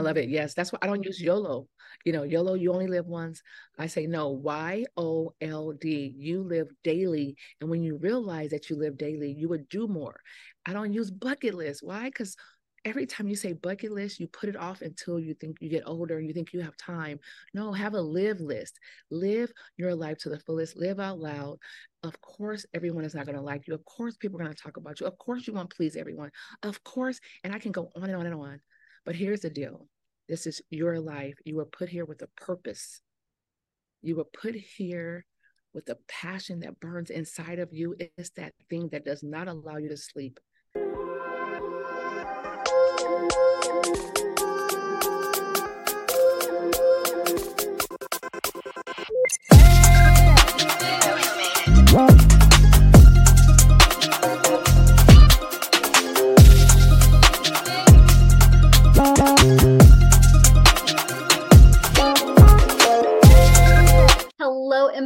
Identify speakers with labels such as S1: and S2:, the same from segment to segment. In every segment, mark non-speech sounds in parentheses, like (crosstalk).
S1: I love it. Mm-hmm. Yes, that's why I don't use YOLO. You know, YOLO, you only live once. I say no, Y O L D. You live daily. And when you realize that you live daily, you would do more. I don't use bucket list. Why? Because every time you say bucket list, you put it off until you think you get older and you think you have time. No, have a live list. Live your life to the fullest. Live out loud. Of course, everyone is not going to like you. Of course, people are going to talk about you. Of course, you want to please everyone. Of course, and I can go on and on and on. But here's the deal this is your life. You were put here with a purpose. You were put here with a passion that burns inside of you. It's that thing that does not allow you to sleep.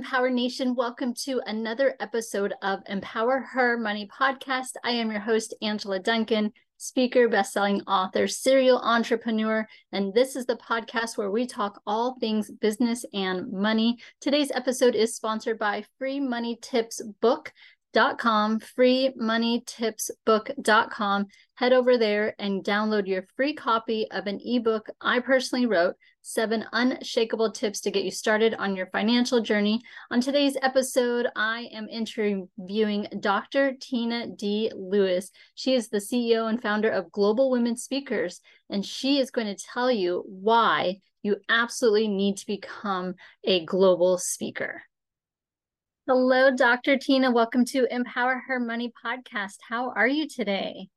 S2: Empower Nation. Welcome to another episode of Empower Her Money podcast. I am your host, Angela Duncan, speaker, bestselling author, serial entrepreneur, and this is the podcast where we talk all things business and money. Today's episode is sponsored by Free Money Tips Book. Dot com freemoneytipsbook.com head over there and download your free copy of an ebook i personally wrote seven unshakable tips to get you started on your financial journey. On today's episode, I am interviewing Dr. Tina D. Lewis. She is the CEO and founder of Global Women Speakers, and she is going to tell you why you absolutely need to become a global speaker. Hello, Dr. Tina. Welcome to Empower Her Money podcast. How are you today?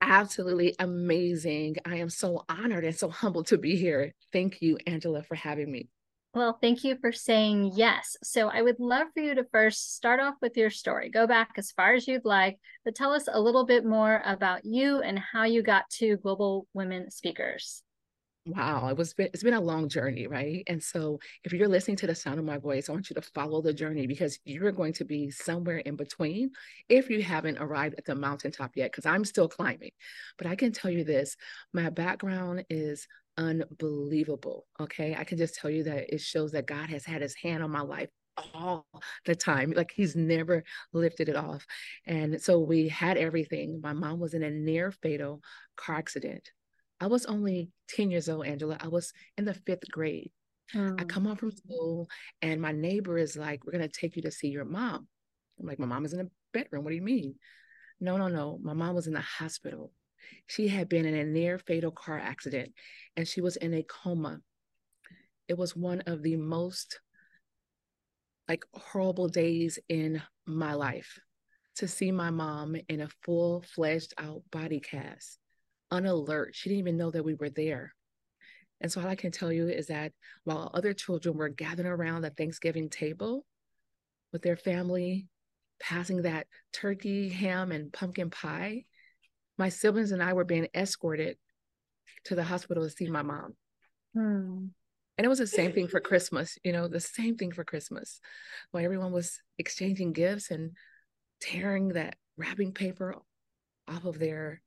S1: Absolutely amazing. I am so honored and so humbled to be here. Thank you, Angela, for having me.
S2: Well, thank you for saying yes. So, I would love for you to first start off with your story. Go back as far as you'd like, but tell us a little bit more about you and how you got to Global Women Speakers
S1: wow it was it's been a long journey right and so if you're listening to the sound of my voice i want you to follow the journey because you're going to be somewhere in between if you haven't arrived at the mountaintop yet because i'm still climbing but i can tell you this my background is unbelievable okay i can just tell you that it shows that god has had his hand on my life all the time. Like he's never lifted it off. And so we had everything. My mom was in a near fatal car accident. I was only 10 years old, Angela. I was in the fifth grade. I hmm. come home from school and my neighbor is like, We're going to take you to see your mom. I'm like, My mom is in the bedroom. What do you mean? No, no, no. My mom was in the hospital. She had been in a near fatal car accident and she was in a coma. It was one of the most like horrible days in my life to see my mom in a full fledged out body cast unalert. She didn't even know that we were there. And so all I can tell you is that while other children were gathering around the Thanksgiving table with their family, passing that turkey, ham, and pumpkin pie, my siblings and I were being escorted to the hospital to see my mom. Hmm. And it was the same thing for Christmas, you know, the same thing for Christmas, while everyone was exchanging gifts and tearing that wrapping paper off of their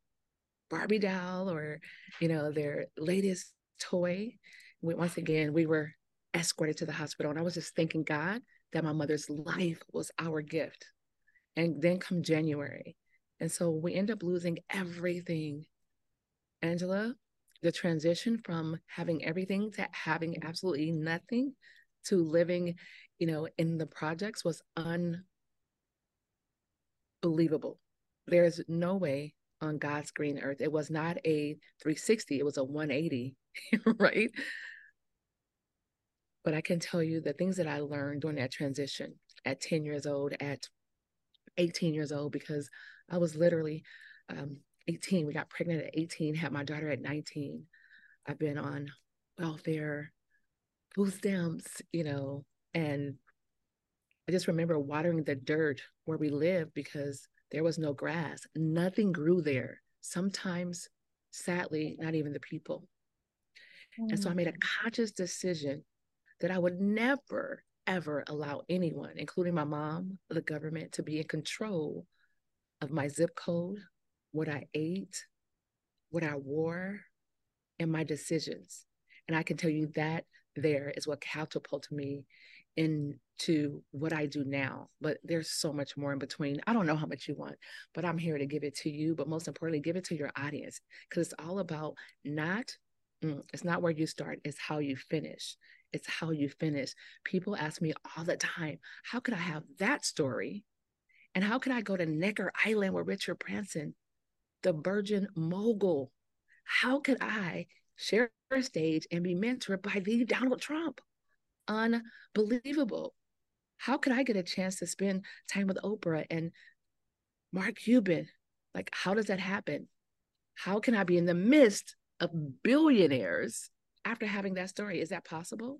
S1: Barbie doll or, you know, their latest toy. We, once again, we were escorted to the hospital. And I was just thanking God that my mother's life was our gift. And then come January. And so we end up losing everything. Angela, the transition from having everything to having absolutely nothing to living, you know, in the projects was unbelievable. There's no way on God's green earth. It was not a 360, it was a 180, (laughs) right? But I can tell you the things that I learned during that transition at 10 years old, at 18 years old, because I was literally um, 18. We got pregnant at 18, had my daughter at 19. I've been on welfare, food stamps, you know, and I just remember watering the dirt where we lived because there was no grass. Nothing grew there. Sometimes, sadly, not even the people. Mm. And so I made a mm. conscious decision that I would never, ever allow anyone, including my mom, the government, to be in control of my zip code, what I ate, what I wore, and my decisions. And I can tell you that there is what catapulted me into what I do now. But there's so much more in between. I don't know how much you want, but I'm here to give it to you. But most importantly, give it to your audience because it's all about not, mm, it's not where you start, it's how you finish. It's how you finish. People ask me all the time, how could I have that story? And how could I go to Necker Island with Richard Branson, the Virgin mogul? How could I share a stage and be mentored by the Donald Trump? Unbelievable. How could I get a chance to spend time with Oprah and Mark Cuban? Like, how does that happen? How can I be in the midst of billionaires after having that story. Is that possible?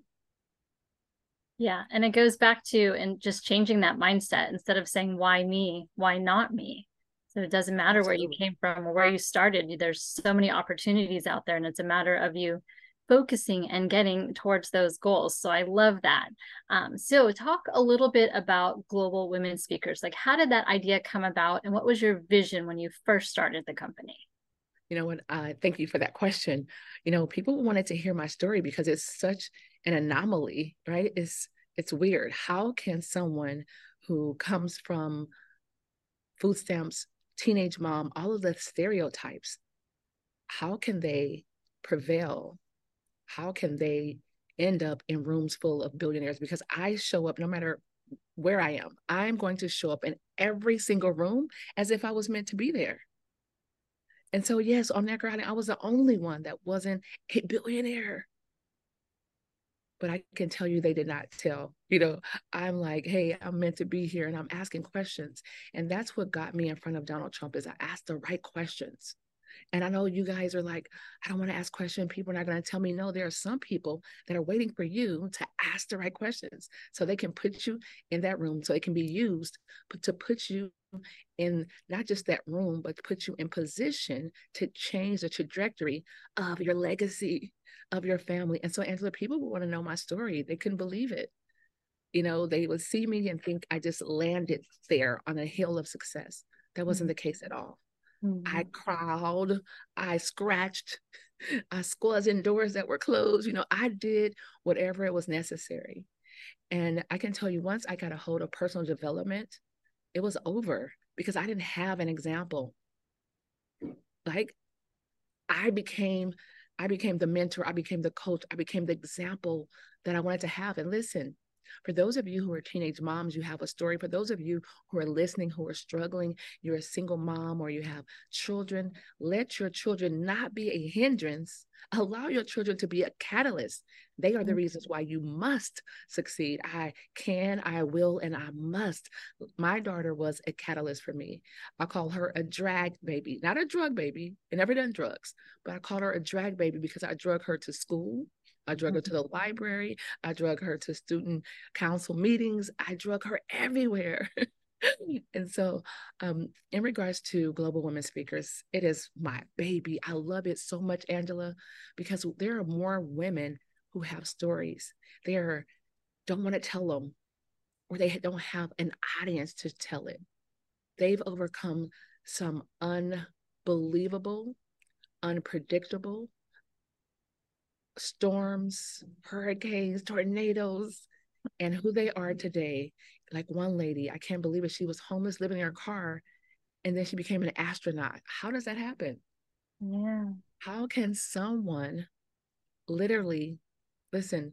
S2: Yeah. And it goes back to and just changing that mindset instead of saying, why me? Why not me? So it doesn't matter Absolutely. where you came from or where you started. There's so many opportunities out there, and it's a matter of you focusing and getting towards those goals. So I love that. Um, so talk a little bit about global women speakers. Like, how did that idea come about, and what was your vision when you first started the company?
S1: you know what uh, thank you for that question you know people wanted to hear my story because it's such an anomaly right it's it's weird how can someone who comes from food stamps teenage mom all of the stereotypes how can they prevail how can they end up in rooms full of billionaires because i show up no matter where i am i'm going to show up in every single room as if i was meant to be there and so, yes, on Necker Island, I was the only one that wasn't a billionaire. But I can tell you they did not tell. You know, I'm like, hey, I'm meant to be here and I'm asking questions. And that's what got me in front of Donald Trump is I asked the right questions. And I know you guys are like, I don't want to ask questions. People are not going to tell me no. There are some people that are waiting for you to ask the right questions so they can put you in that room so it can be used, but to put you in not just that room, but put you in position to change the trajectory of your legacy, of your family. And so, Angela, people would want to know my story. They couldn't believe it. You know, they would see me and think I just landed there on a hill of success. That wasn't mm-hmm. the case at all. Mm-hmm. I crawled, I scratched, (laughs) I squeezed in doors that were closed. You know, I did whatever it was necessary. And I can tell you, once I got a hold of personal development, it was over because I didn't have an example. Like I became I became the mentor, I became the coach, I became the example that I wanted to have. And listen, for those of you who are teenage moms, you have a story. For those of you who are listening, who are struggling, you're a single mom or you have children, let your children not be a hindrance. Allow your children to be a catalyst. They are the mm-hmm. reasons why you must succeed. I can, I will, and I must. My daughter was a catalyst for me. I call her a drag baby, not a drug baby. I never done drugs, but I call her a drag baby because I drug her to school. I drug her to the library. I drug her to student council meetings. I drug her everywhere. (laughs) and so, um, in regards to global women speakers, it is my baby. I love it so much, Angela, because there are more women who have stories. They are don't want to tell them, or they don't have an audience to tell it. They've overcome some unbelievable, unpredictable, storms, hurricanes, tornadoes, and who they are today. Like one lady, I can't believe it. She was homeless, living in her car, and then she became an astronaut. How does that happen?
S2: Yeah.
S1: How can someone literally, listen,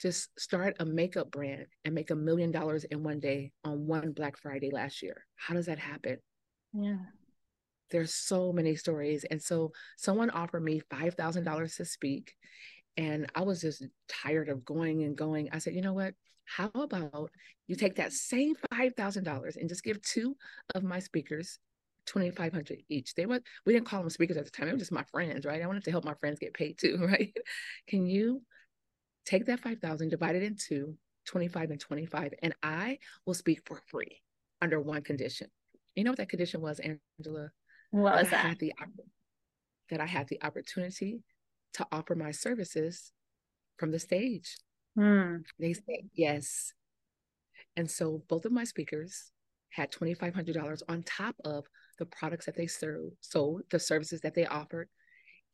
S1: just start a makeup brand and make a million dollars in one day on one Black Friday last year? How does that happen?
S2: Yeah
S1: there's so many stories and so someone offered me $5000 to speak and I was just tired of going and going. I said, you know what? How about you take that same $5,000 and just give two of my speakers 2500 each. They were, we didn't call them speakers at the time. They were just my friends, right? I wanted to help my friends get paid too, (laughs) right? Can you take that 5,000, divide it into 25 and 25, and I will speak for free under one condition. You know what that condition was, Angela?
S2: What was that?
S1: that? I had the, that I had the opportunity to offer my services from the stage.
S2: Mm.
S1: They said yes. And so both of my speakers had $2,500 on top of the products that they served, so the services that they offered.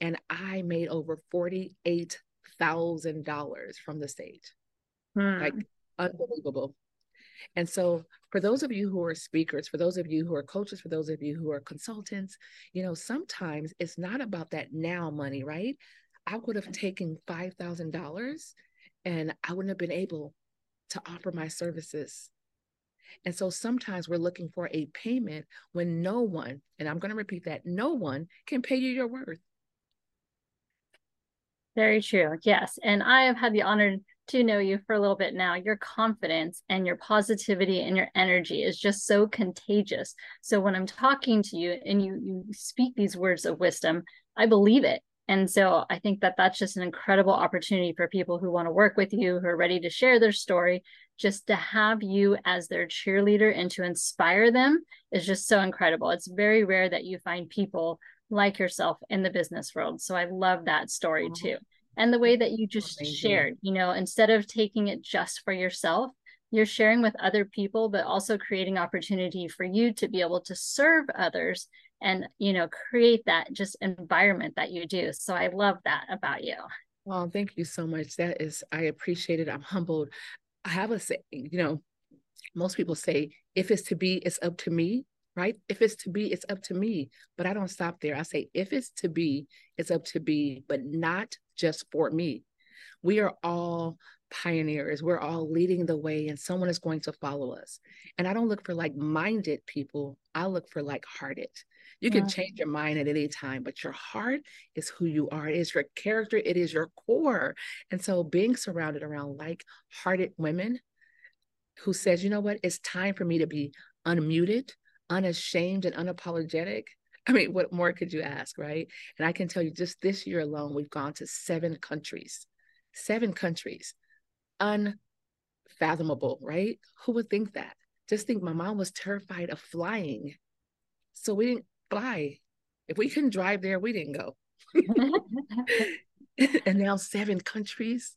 S1: and I made over $48,000 from the stage. Hmm. Like unbelievable. And so, for those of you who are speakers, for those of you who are coaches, for those of you who are consultants, you know, sometimes it's not about that now money, right? I would have taken $5,000 and I wouldn't have been able to offer my services. And so sometimes we're looking for a payment when no one, and I'm going to repeat that, no one can pay you your worth.
S2: Very true. Yes. And I have had the honor to know you for a little bit now, your confidence and your positivity and your energy is just so contagious. So when I'm talking to you and you you speak these words of wisdom, I believe it. And so I think that that's just an incredible opportunity for people who want to work with you, who are ready to share their story, just to have you as their cheerleader and to inspire them is just so incredible. It's very rare that you find people like yourself in the business world. So I love that story too and the way that you just Amazing. shared you know instead of taking it just for yourself you're sharing with other people but also creating opportunity for you to be able to serve others and you know create that just environment that you do so i love that about you
S1: well thank you so much that is i appreciate it i'm humbled i have a say you know most people say if it's to be it's up to me right? If it's to be, it's up to me. But I don't stop there. I say, if it's to be, it's up to be, but not just for me. We are all pioneers. We're all leading the way, and someone is going to follow us. And I don't look for like minded people, I look for like hearted. You can yeah. change your mind at any time, but your heart is who you are. It is your character, it is your core. And so being surrounded around like hearted women who says, you know what, it's time for me to be unmuted, unashamed and unapologetic. I mean, what more could you ask, right? And I can tell you just this year alone, we've gone to seven countries, seven countries. Unfathomable, right? Who would think that? Just think my mom was terrified of flying. So we didn't fly. If we couldn't drive there, we didn't go. (laughs) and now seven countries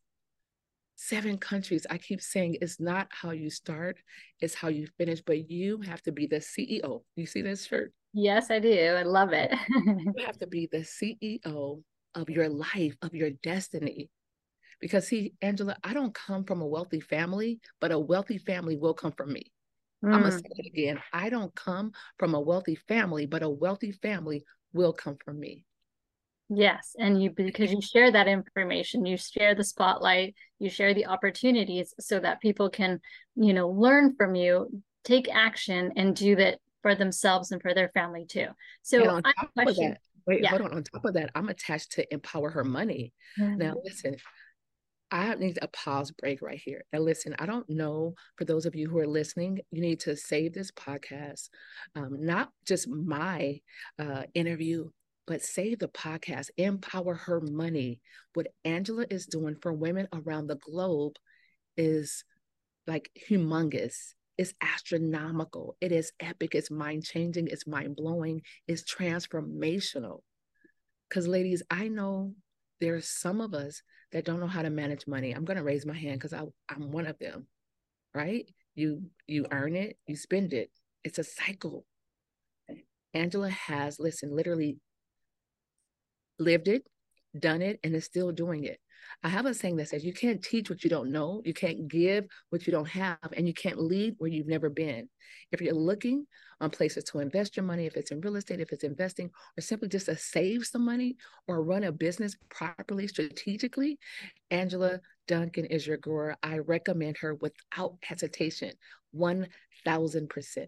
S1: seven countries. I keep saying it's not how you start, it's how you finish, but you have to be the CEO. You see this shirt?
S2: Yes, I do. I love it.
S1: you have to be the CEO of your life, of your destiny. Because, see, Angela, I don't come from a wealthy family, but a wealthy family will come from me. Mm. I'm going to say it again. I don't come from a wealthy family, but a wealthy family will come from me.
S2: Yes. And you, because you share that information, you share the spotlight, you share the opportunities so that people can, you know, learn from you, take action, and do that for themselves and for their family too. So, on top
S1: of that, wait, yeah. hold on. On top of that, I'm attached to Empower Her Money. Mm-hmm. Now, listen, I need a pause break right here. Now, listen, I don't know for those of you who are listening, you need to save this podcast, um, not just my uh, interview, but save the podcast, empower her money. What Angela is doing for women around the globe is like humongous. It's astronomical. It is epic. It's mind changing. It's mind blowing. It's transformational. Because, ladies, I know there's some of us that don't know how to manage money. I'm going to raise my hand because I I'm one of them, right? You you earn it, you spend it. It's a cycle. Angela has, listen, literally lived it, done it, and is still doing it. I have a saying that says you can't teach what you don't know, you can't give what you don't have, and you can't lead where you've never been. If you're looking on places to invest your money, if it's in real estate, if it's investing, or simply just to save some money or run a business properly, strategically, Angela Duncan is your girl. I recommend her without hesitation, 1000%.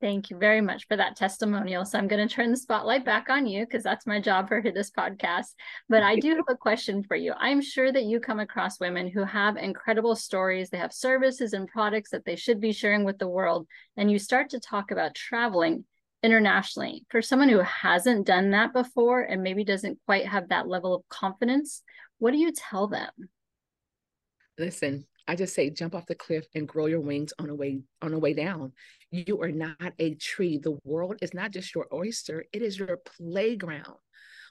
S2: Thank you very much for that testimonial. So I'm going to turn the spotlight back on you because that's my job for (laughs) this podcast. But I do have a question for you. I'm sure that you come across women who have incredible stories. They have services and products that they should be sharing with the world. And you start to talk about traveling internationally. For someone who hasn't done that before and maybe doesn't quite have that level of confidence, what do you tell them?
S1: Listen, I just say jump off the cliff and grow your wings on a way on a way down. You are not a tree. The world is not just your oyster, it is your playground.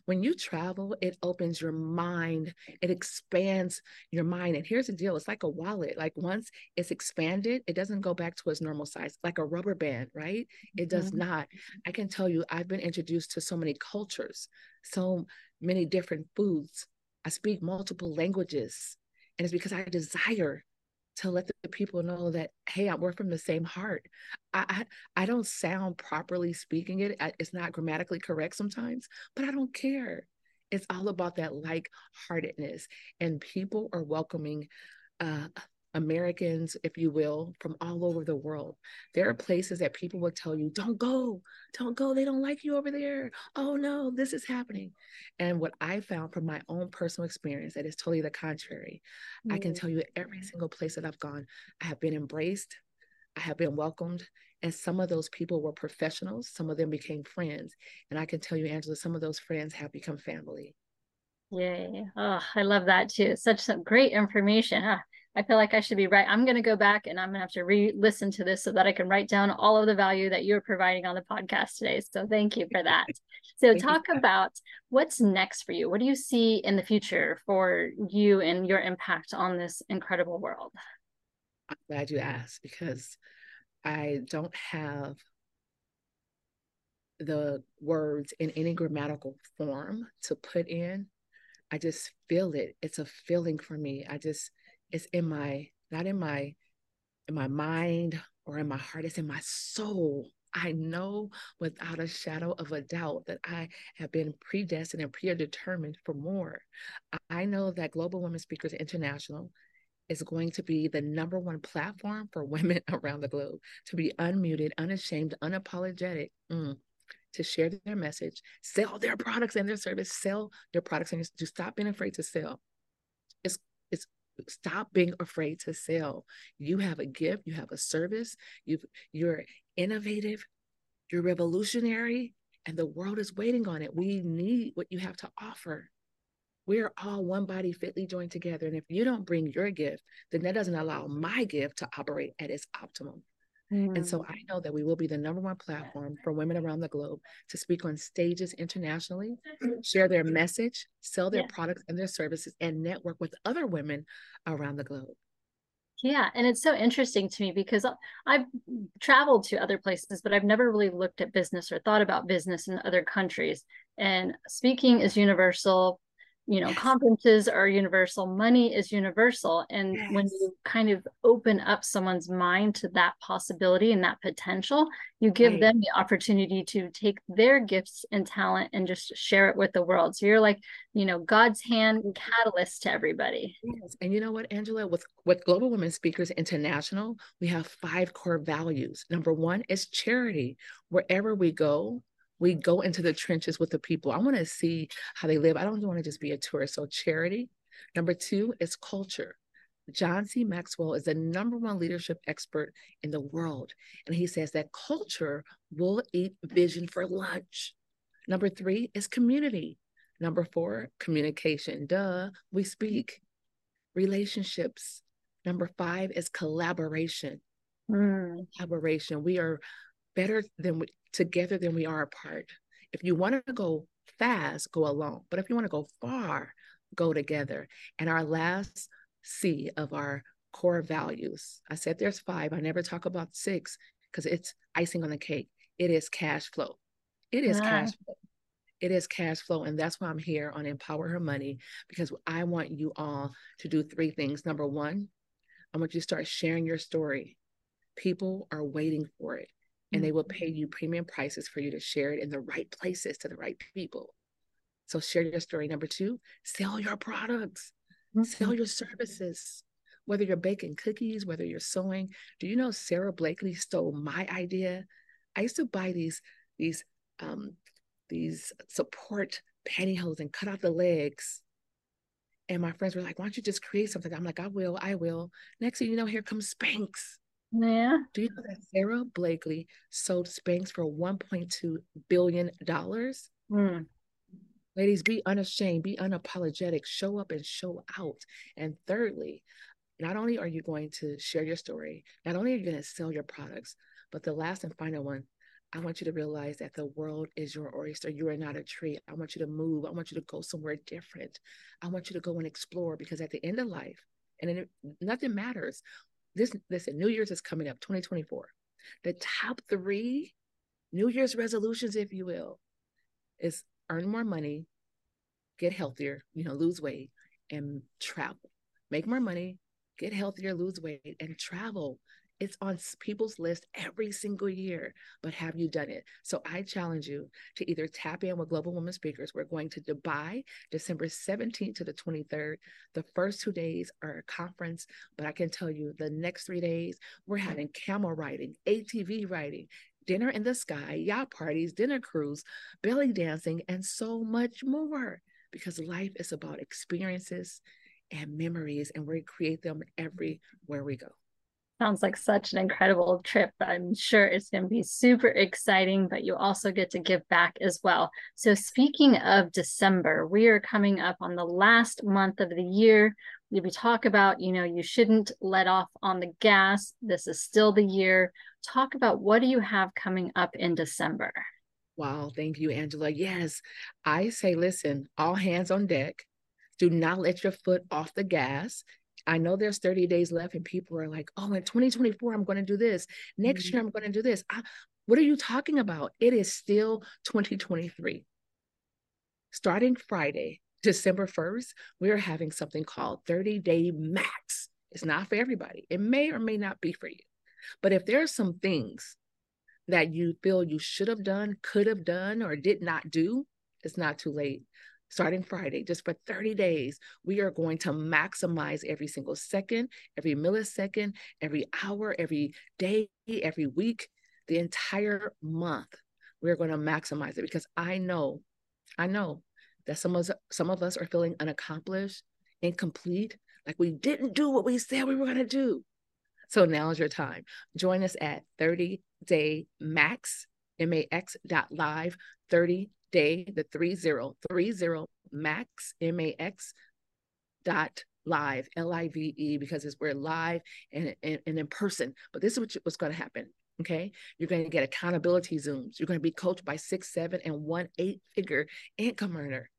S1: When you travel, it opens your mind, it expands your mind. And here's the deal it's like a wallet. Like once it's expanded, it doesn't go back to its normal size, like a rubber band, right? It does mm-hmm. not. I can tell you, I've been introduced to so many cultures, so many different foods. I speak multiple languages. And it's because I desire to let the people know that hey we're from the same heart. I, I i, don't sound properly speaking it it's not grammatically correct sometimes but i don't care. It's all about that like-heartedness and people are welcoming uh, Americans, if you will, from all over the world. There are places that people will tell you, don't go, don't go. They don't like you over there. Oh no, this is happening. And what I found from my own personal experience, that is totally the contrary. Mm. I can mm. tell you every single place that I've gone, I have been embraced, I have been welcomed. And some of those people were professionals, some of them became friends. And I can tell you, Angela, some of those friends have become family.
S2: Yay. Oh, I love that too. Such some great information. Ah, I feel like I should be right. I'm going to go back and I'm going to have to re listen to this so that I can write down all of the value that you're providing on the podcast today. So thank you for that. So, talk about what's next for you. What do you see in the future for you and your impact on this incredible world?
S1: I'm glad you asked because I don't have the words in any grammatical form to put in. I just feel it. It's a feeling for me. I just, it's in my not in my in my mind or in my heart it's in my soul. I know without a shadow of a doubt that i have been predestined and predetermined for more. I know that global women speakers international is going to be the number one platform for (laughs) women around the globe to be unmuted unashamed unapologetic mm, to share their message sell their products and their service sell their products and to stop being afraid to sell. It's it's stop being afraid to sell. You have a gift you have a service you you're innovative you're revolutionary and the world is waiting on it. We need what you have to offer. We're all one body fitly joined together and if you don't bring your gift then that doesn't allow my gift to operate at its optimum Mm-hmm. And so. I know that we will be the number one platform for women around the globe to speak on stages internationally, share their message, sell their yeah. products and their services, and network with other women around the globe.
S2: Yeah, and it's so interesting to me because I've traveled to other places, but I've never really looked at business or thought about business in other countries. And speaking is universal, you know conferences are universal money is universal. And yes. when you kind of open up someone's mind to that possibility and that potential you give right. them the opportunity to take their gifts and talent and just share it with the world. So you're like you know god's hand catalyst to everybody.
S1: Yes. and you know what angela? With with global women speakers international we have five core values. Number one is charity. Wherever we go we go into the trenches with the people. I want to see how they live. I don't want to just be a tourist. So charity. Number two is culture. John C. Maxwell is the number one leadership expert in the world. And he says that culture will eat vision for lunch. Number three is community. Number four, communication. Duh, we speak. Relationships. Number five is collaboration. Mm. Collaboration. We are better than we, together than we are apart. If you want to go fast, go alone. But if you want to go far, go together. And our last C of our core values, I said there's five. I never talk about six because it's icing on the cake. It is cash flow. It is cash flow. It is cash flow. And that's why I'm here on Empower Her Money because I want you all to do three things. Number one, I want you to start sharing your story. People are waiting for it and they will mm-hmm. pay you premium prices for you to share it in the right places to the right people. So share your story. Number two, sell your products, mm-hmm. sell your services. Whether you're baking cookies, whether you're sewing. Do you know Sara Blakely stole my idea? I used to buy these these um, these support pantyhose and cut out the legs. And my friends were like, "Why don't you just create something?" I'm like, "I will, I will." Next thing you know, here comes Spanx.
S2: Yeah.
S1: Do you know that Sara Blakely sold Spanx for $1.2 billion? Mm. Ladies, be unashamed, be unapologetic, show up and show out. And thirdly, not only are you going to share your story, not only are you going to sell your products, but the last and final one, I want you to realize that the world is your oyster. You are not a tree. I want you to move. I want you to go somewhere different. I want you to go and explore because at the end of life, and it, nothing matters this listen, New Year's is coming up, 2024. The top three New Year's resolutions, if you will, is earn more money, get healthier, you know, lose weight and travel. Make more money, get healthier, lose weight, and travel. It's on people's list every single year, but have you done it? So I challenge you to either tap in with Global Women Speakers. We're going to Dubai December 17th to the 23rd. The first two days are a conference, but I can tell you the next three days, we're having camel riding, ATV riding, dinner in the sky, yacht parties, dinner cruise, belly dancing, and so much more. Because life is about experiences and memories, and we create them everywhere we go.
S2: Sounds like such an incredible trip. I'm sure it's going to be super exciting, but you also get to give back as well. So, speaking of December, we are coming up on the last month of the year. We talk about, you know, you shouldn't let off on the gas. This is still the year. Talk about what do you have coming up in December?
S1: Wow, thank you, Angela. Yes, I say, listen, all hands on deck. Do not let your foot off the gas. I know there's 30 days left, and people are like, oh, in 2024, I'm going to do this. Next mm-hmm. year, I'm going to do this. I, what are you talking about? It is still 2023. Starting Friday, December 1st, we're having something called 30 Day Max. It's not for everybody, it may or may not be for you. But if there are some things that you feel you should have done, could have done, or did not do, it's not too late starting Friday, just for 30 days, we are going to maximize every single second, every millisecond, every hour, every day, every week, the entire month. We're going to maximize it because I know, I know that some of us, some of us are feeling unaccomplished, incomplete, like we didn't do what we said we were going to do. So now is your time. Join us at 30 day max, M-A-X dot live, 30 day, the three zero three zero max M A X dot live L I V E because it's we're live and, and, and in person. But this is what, what's going to happen. Okay, you're going to get accountability zooms. You're going to be coached by six, seven, and one eight figure income earner.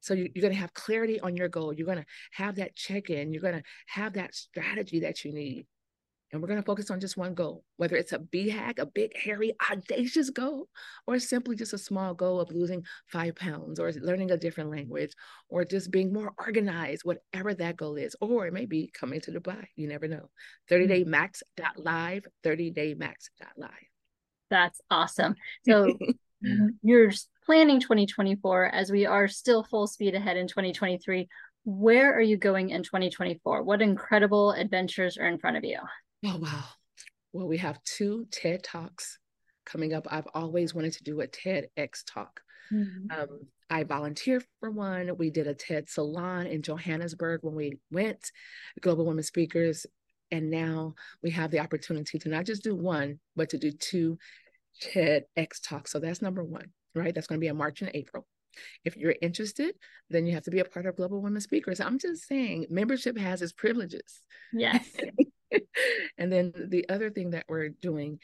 S1: So you, are going to have clarity on your goal. You're going to have that check in. You're going to have that strategy that you need and we're going to focus on just one goal, whether it's a BHAG, a big, hairy, audacious goal, or simply just a small goal of losing five pounds, or learning a different language, or just being more organized, whatever that goal is. Or it may be coming to Dubai. You never know. 30 day mm-hmm. max live, 30 day max live.
S2: That's awesome. (laughs) So you're planning 2024 as we are still full speed ahead in 2023. Where are you going in 2024? What incredible adventures are in front of you?
S1: Oh, wow. Well, we have two TED Talks coming up. I've always wanted to do a TEDx talk. Mm-hmm. Um, I volunteered for one. We did a TED salon in Johannesburg when we went, Global Women Speakers. And now we have the opportunity to not just do one, but to do two TEDx talks. So that's number one, right? That's going to be in March and April. If you're interested, then you have to be a part of Global Women Speakers. I'm just saying, membership has its privileges.
S2: Yes. (laughs) (laughs)
S1: and then the other thing that we're doing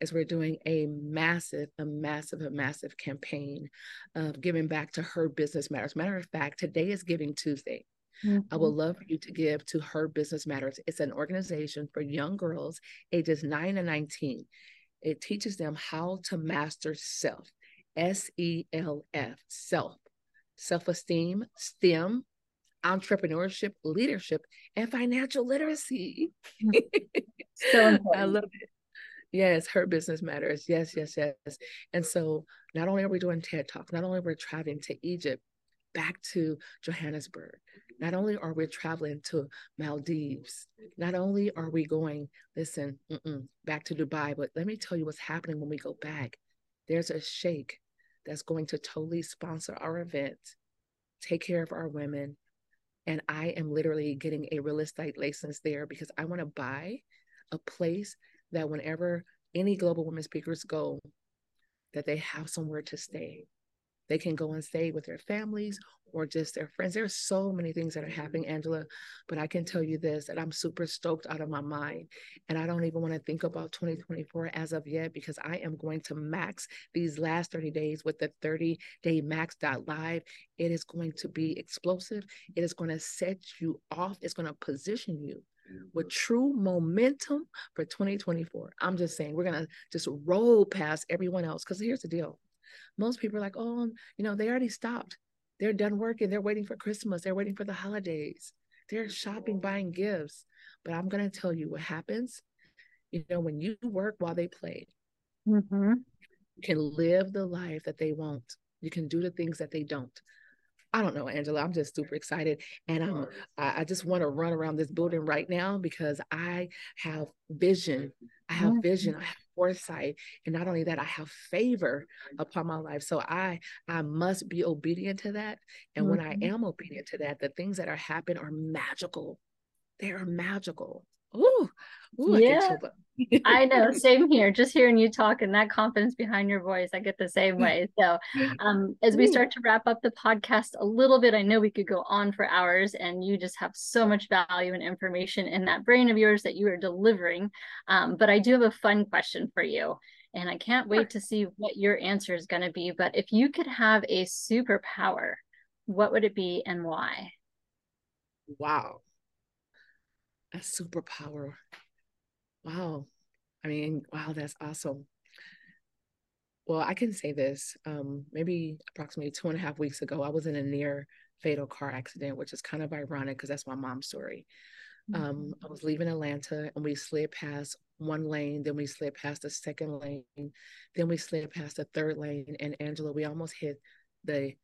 S1: is we're doing a massive, a massive, a massive campaign of giving back to her business matters. Matter of fact, today is Giving Tuesday. Mm-hmm. I would love for you to give to Her Business Matters. It's an organization for young girls ages 9 and 19. It teaches them how to master self, S E L F, self, self esteem, STEM, entrepreneurship, leadership, and financial literacy. Hmm. (laughs) so important. I love it. Yes, her business matters. Yes, yes, yes. And so not only are we doing TED Talks, not only are we traveling to Egypt, back to Johannesburg, not only are we traveling to Maldives, not only are we going, listen, back to Dubai, but let me tell you what's happening when we go back. There's a sheikh that's going to totally sponsor our event, take care of our women, and I am literally getting a real estate license there because I want to buy a place that whenever any global women speakers go, that they have somewhere to stay. They can go and stay with their families or just their friends. There's so many things that are happening, Angela, but I can tell you this that I'm super stoked out of my mind. And I don't even want to think about 2024 as of yet because I am going to max these last 30 days with the 30 day max.live. It is going to be explosive. It is going to set you off. It's going to position you with true momentum for 2024. I'm just saying, we're going to just roll past everyone else because here's the deal most people are like, oh, you know, they already stopped. They're done working. They're waiting for Christmas. They're waiting for the holidays. They're shopping, buying gifts. But I'm going to tell you what happens. You know, when you work while they play, mm-hmm. you can live the life that they won't. You can do the things that they don't. I don't know, Angela. I'm just super excited, and um, I, I just want to run around this building right now because I have vision. I have mm-hmm. vision. I have foresight, and not only that, I have favor upon my life. So I I must be obedient to that. And mm-hmm. when I mm-hmm. am obedient to that, the things that are happening are magical. They are magical. Ooh,
S2: ooh yeah. I know, (laughs) same here. Just hearing you talk and that confidence behind your voice, I get the same way. So, um, as we start to wrap up the podcast a little bit, I know we could go on for hours, and you just have so much value and information in that brain of yours that you are delivering. Um, but I do have a fun question for you, and I can't wait to see what your answer is going to be. But if you could have a superpower, what would it be and why?
S1: Wow a superpower. Wow. I mean, wow, that's awesome. Well, I can say this. Um, maybe approximately two and a half weeks ago, I was in a near fatal car accident, which is kind of ironic because that's my mom's story. Um, mm-hmm. Um, I was leaving Atlanta and we slid past one lane, then we slid past the second lane, then we slid past the third lane. And Angela, we almost hit the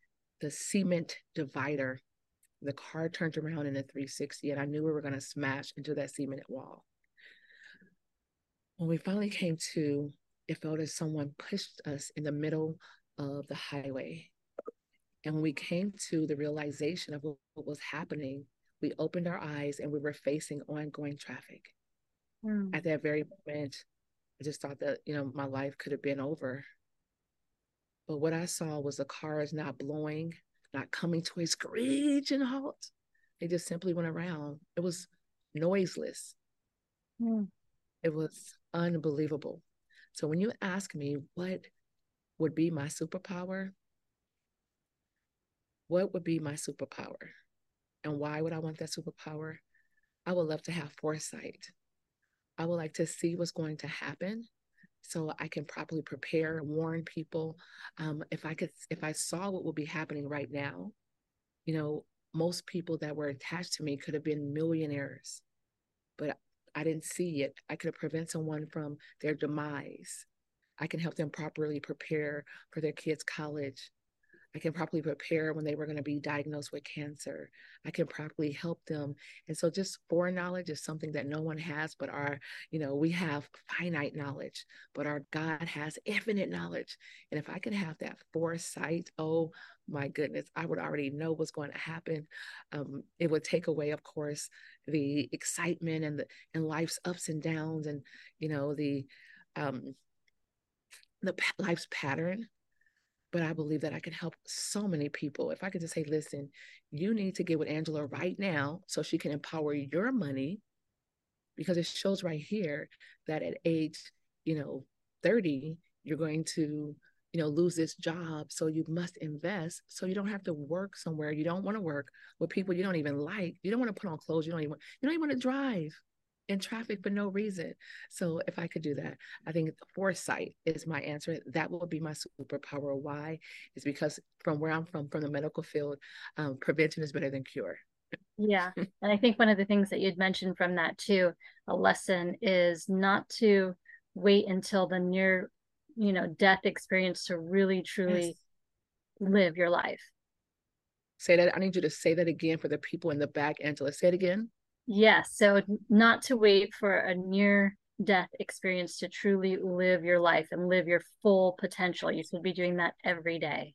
S1: the cement divider the car turned around in a 360, and I knew we were going to smash into that cement wall. When we finally came to, it felt as someone pushed us in the middle of the highway. And when we came to the realization of what, what was happening, we opened our eyes and we were facing ongoing traffic. Mm. At that very moment, I just thought that, you know, my life could have been over. But what I saw was the cars not blowing, not coming to a screeching halt. They just simply went around. It was noiseless. Mm. It was unbelievable. So when you ask me what would be my superpower, what would be my superpower? And why would I want that superpower? I would love to have foresight. I would like to see what's going to happen so I can properly prepare, warn people. Um, if I could, if I saw what would be happening right now, you know, most people that were attached to me could have been millionaires, but I didn't see it. I could have prevented someone from their demise. I can help them properly prepare for their kids' college. I can properly prepare when they were going to be diagnosed with cancer. I can properly help them. And so just foreknowledge is something that no one has, but our, you know, we have finite knowledge, but our God has infinite knowledge. And if I could have that foresight, oh my goodness, I would already know what's going to happen. Um, it would take away, of course, the excitement and the and life's ups and downs and you know the um the life's pattern but I believe that I can help so many people. If I could just say, listen, you need to get with Angela right now so she can empower your money because it shows right here that at age, you know, 30, you're going to, you know, lose this job. So you must invest so you don't have to work somewhere. You don't want to work with people you don't even like. You don't want to put on clothes you don't even you don't even want to drive in traffic for no reason. So if I could do that, I think foresight is my answer. That will be my superpower. Why? Is because from where I'm from, from the medical field, um, prevention is better than cure.
S2: Yeah. (laughs) And I think one of the things that you'd mentioned from that too, a lesson is not to wait until the near, you know, death experience to really truly yes. live your life.
S1: Say that. I need you to say that again for the people in the back, Angela. Say it again.
S2: Yes. So not to wait for a near death experience to truly live your life and live your full potential. You should be doing that every day.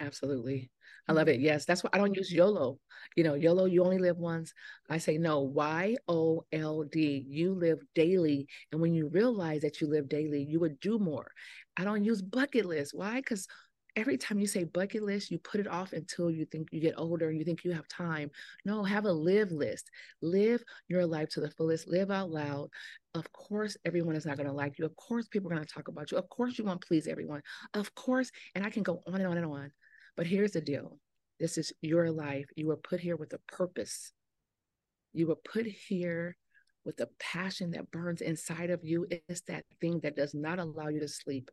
S1: Absolutely. I love it. Mm-hmm. Yes, that's why I don't use YOLO. You know, YOLO, you only live once. I say no, Y O L D. You live daily. And when you realize that you live daily, you would do more. I don't use bucket list. Why? Because every time you say bucket list, you put it off until you think you get older and you think you have time. No, have a live list. Live your life to the fullest. Live out loud. Of course, everyone is not going to like you. Of course, people are going to talk about you. Of course, you won't please everyone. Of course, and I can go on and on and on. But here's the deal this is your life. You were put here with a purpose. You were put here with a passion that burns inside of you. It's that thing that does not allow you to sleep.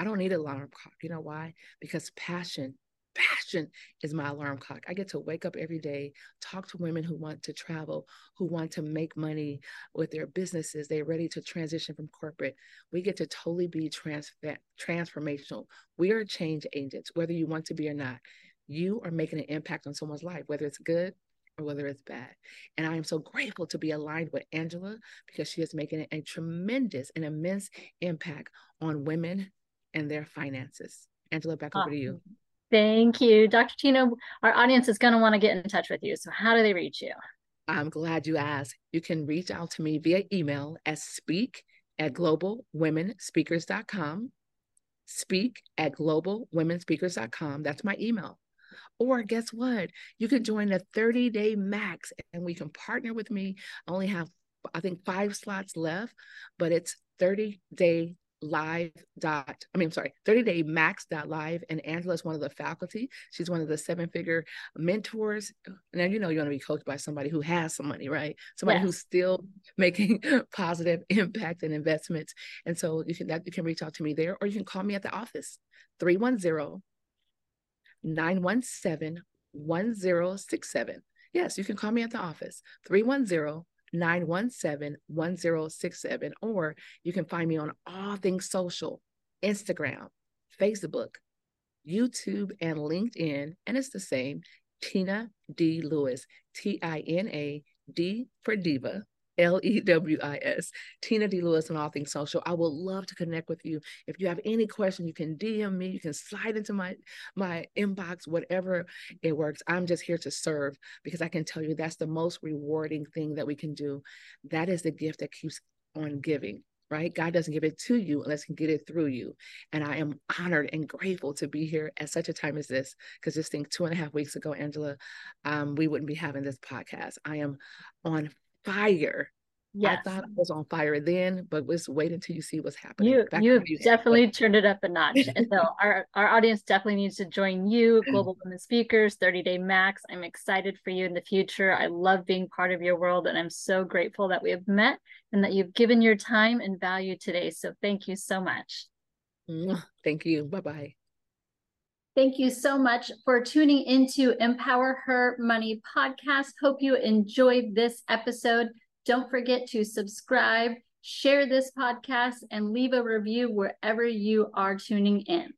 S1: I don't need an alarm clock. You know why? Because passion, passion is my alarm clock. I get to wake up every day, talk to women who want to travel, who want to make money with their businesses. They're ready to transition from corporate. We get to totally be trans- transformational. We are change agents, whether you want to be or not. You are making an impact on someone's life, whether it's good or whether it's bad. And I am so grateful to be aligned with Angela because she is making a tremendous and immense impact on women and their finances. Angela, back over to you.
S2: Thank you. Dr. Tina, our audience is going to want to get in touch with you. So, how do they reach you?
S1: I'm glad you asked. You can reach out to me via email at speak at globalwomenspeakers.com. Speak at globalwomenspeakers.com. That's my email. Or guess what? You can join a 30 day max and we can partner with me. I only have, I think, five slots left, but it's 30 day live dot i mean i'm sorry 30 day max dot live and angela is one of the faculty. She's one of the seven figure mentors. Now you know you want to be coached by somebody who has some money right? Somebody yes. who's still making (laughs) positive impact and investments. And so you can that you can reach out to me there or you can call me at the office 310 917 1067 yes you can call me at the office 310 917 1067. Or you can find me on all things social Instagram, Facebook, YouTube, and LinkedIn. And it's the same Tina D. Lewis, T I N A D for Diva, L E W I S, Tina D. Lewis on All Things Social. I would love to connect with you. If you have any question, you can DM me, you can slide into my my inbox, whatever it works. I'm just here to serve because I can tell you that's the most rewarding thing that we can do. That is the gift that keeps on giving right? God doesn't give it to you unless He get it through you. And I am honored and grateful to be here at such a time as this. Because just think two and a half weeks ago, Angela, um, we wouldn't be having this podcast. I am on fire. Yes. I thought I was on fire then, but let's wait until you see what's happening.
S2: You you definitely turned it up a notch. and so (laughs) our, our audience definitely needs to join you, mm. Global Women Speakers, 30 Day Max. I'm excited for you in the future. I love being part of your world, and I'm so grateful that we have met and that you've given your time and value today. So thank you so much.
S1: Thank you. Bye bye.
S2: Thank you so much for tuning into Empower Her Money podcast. Hope you enjoyed this episode. Don't forget to subscribe, share this podcast, and leave a review wherever you are tuning in.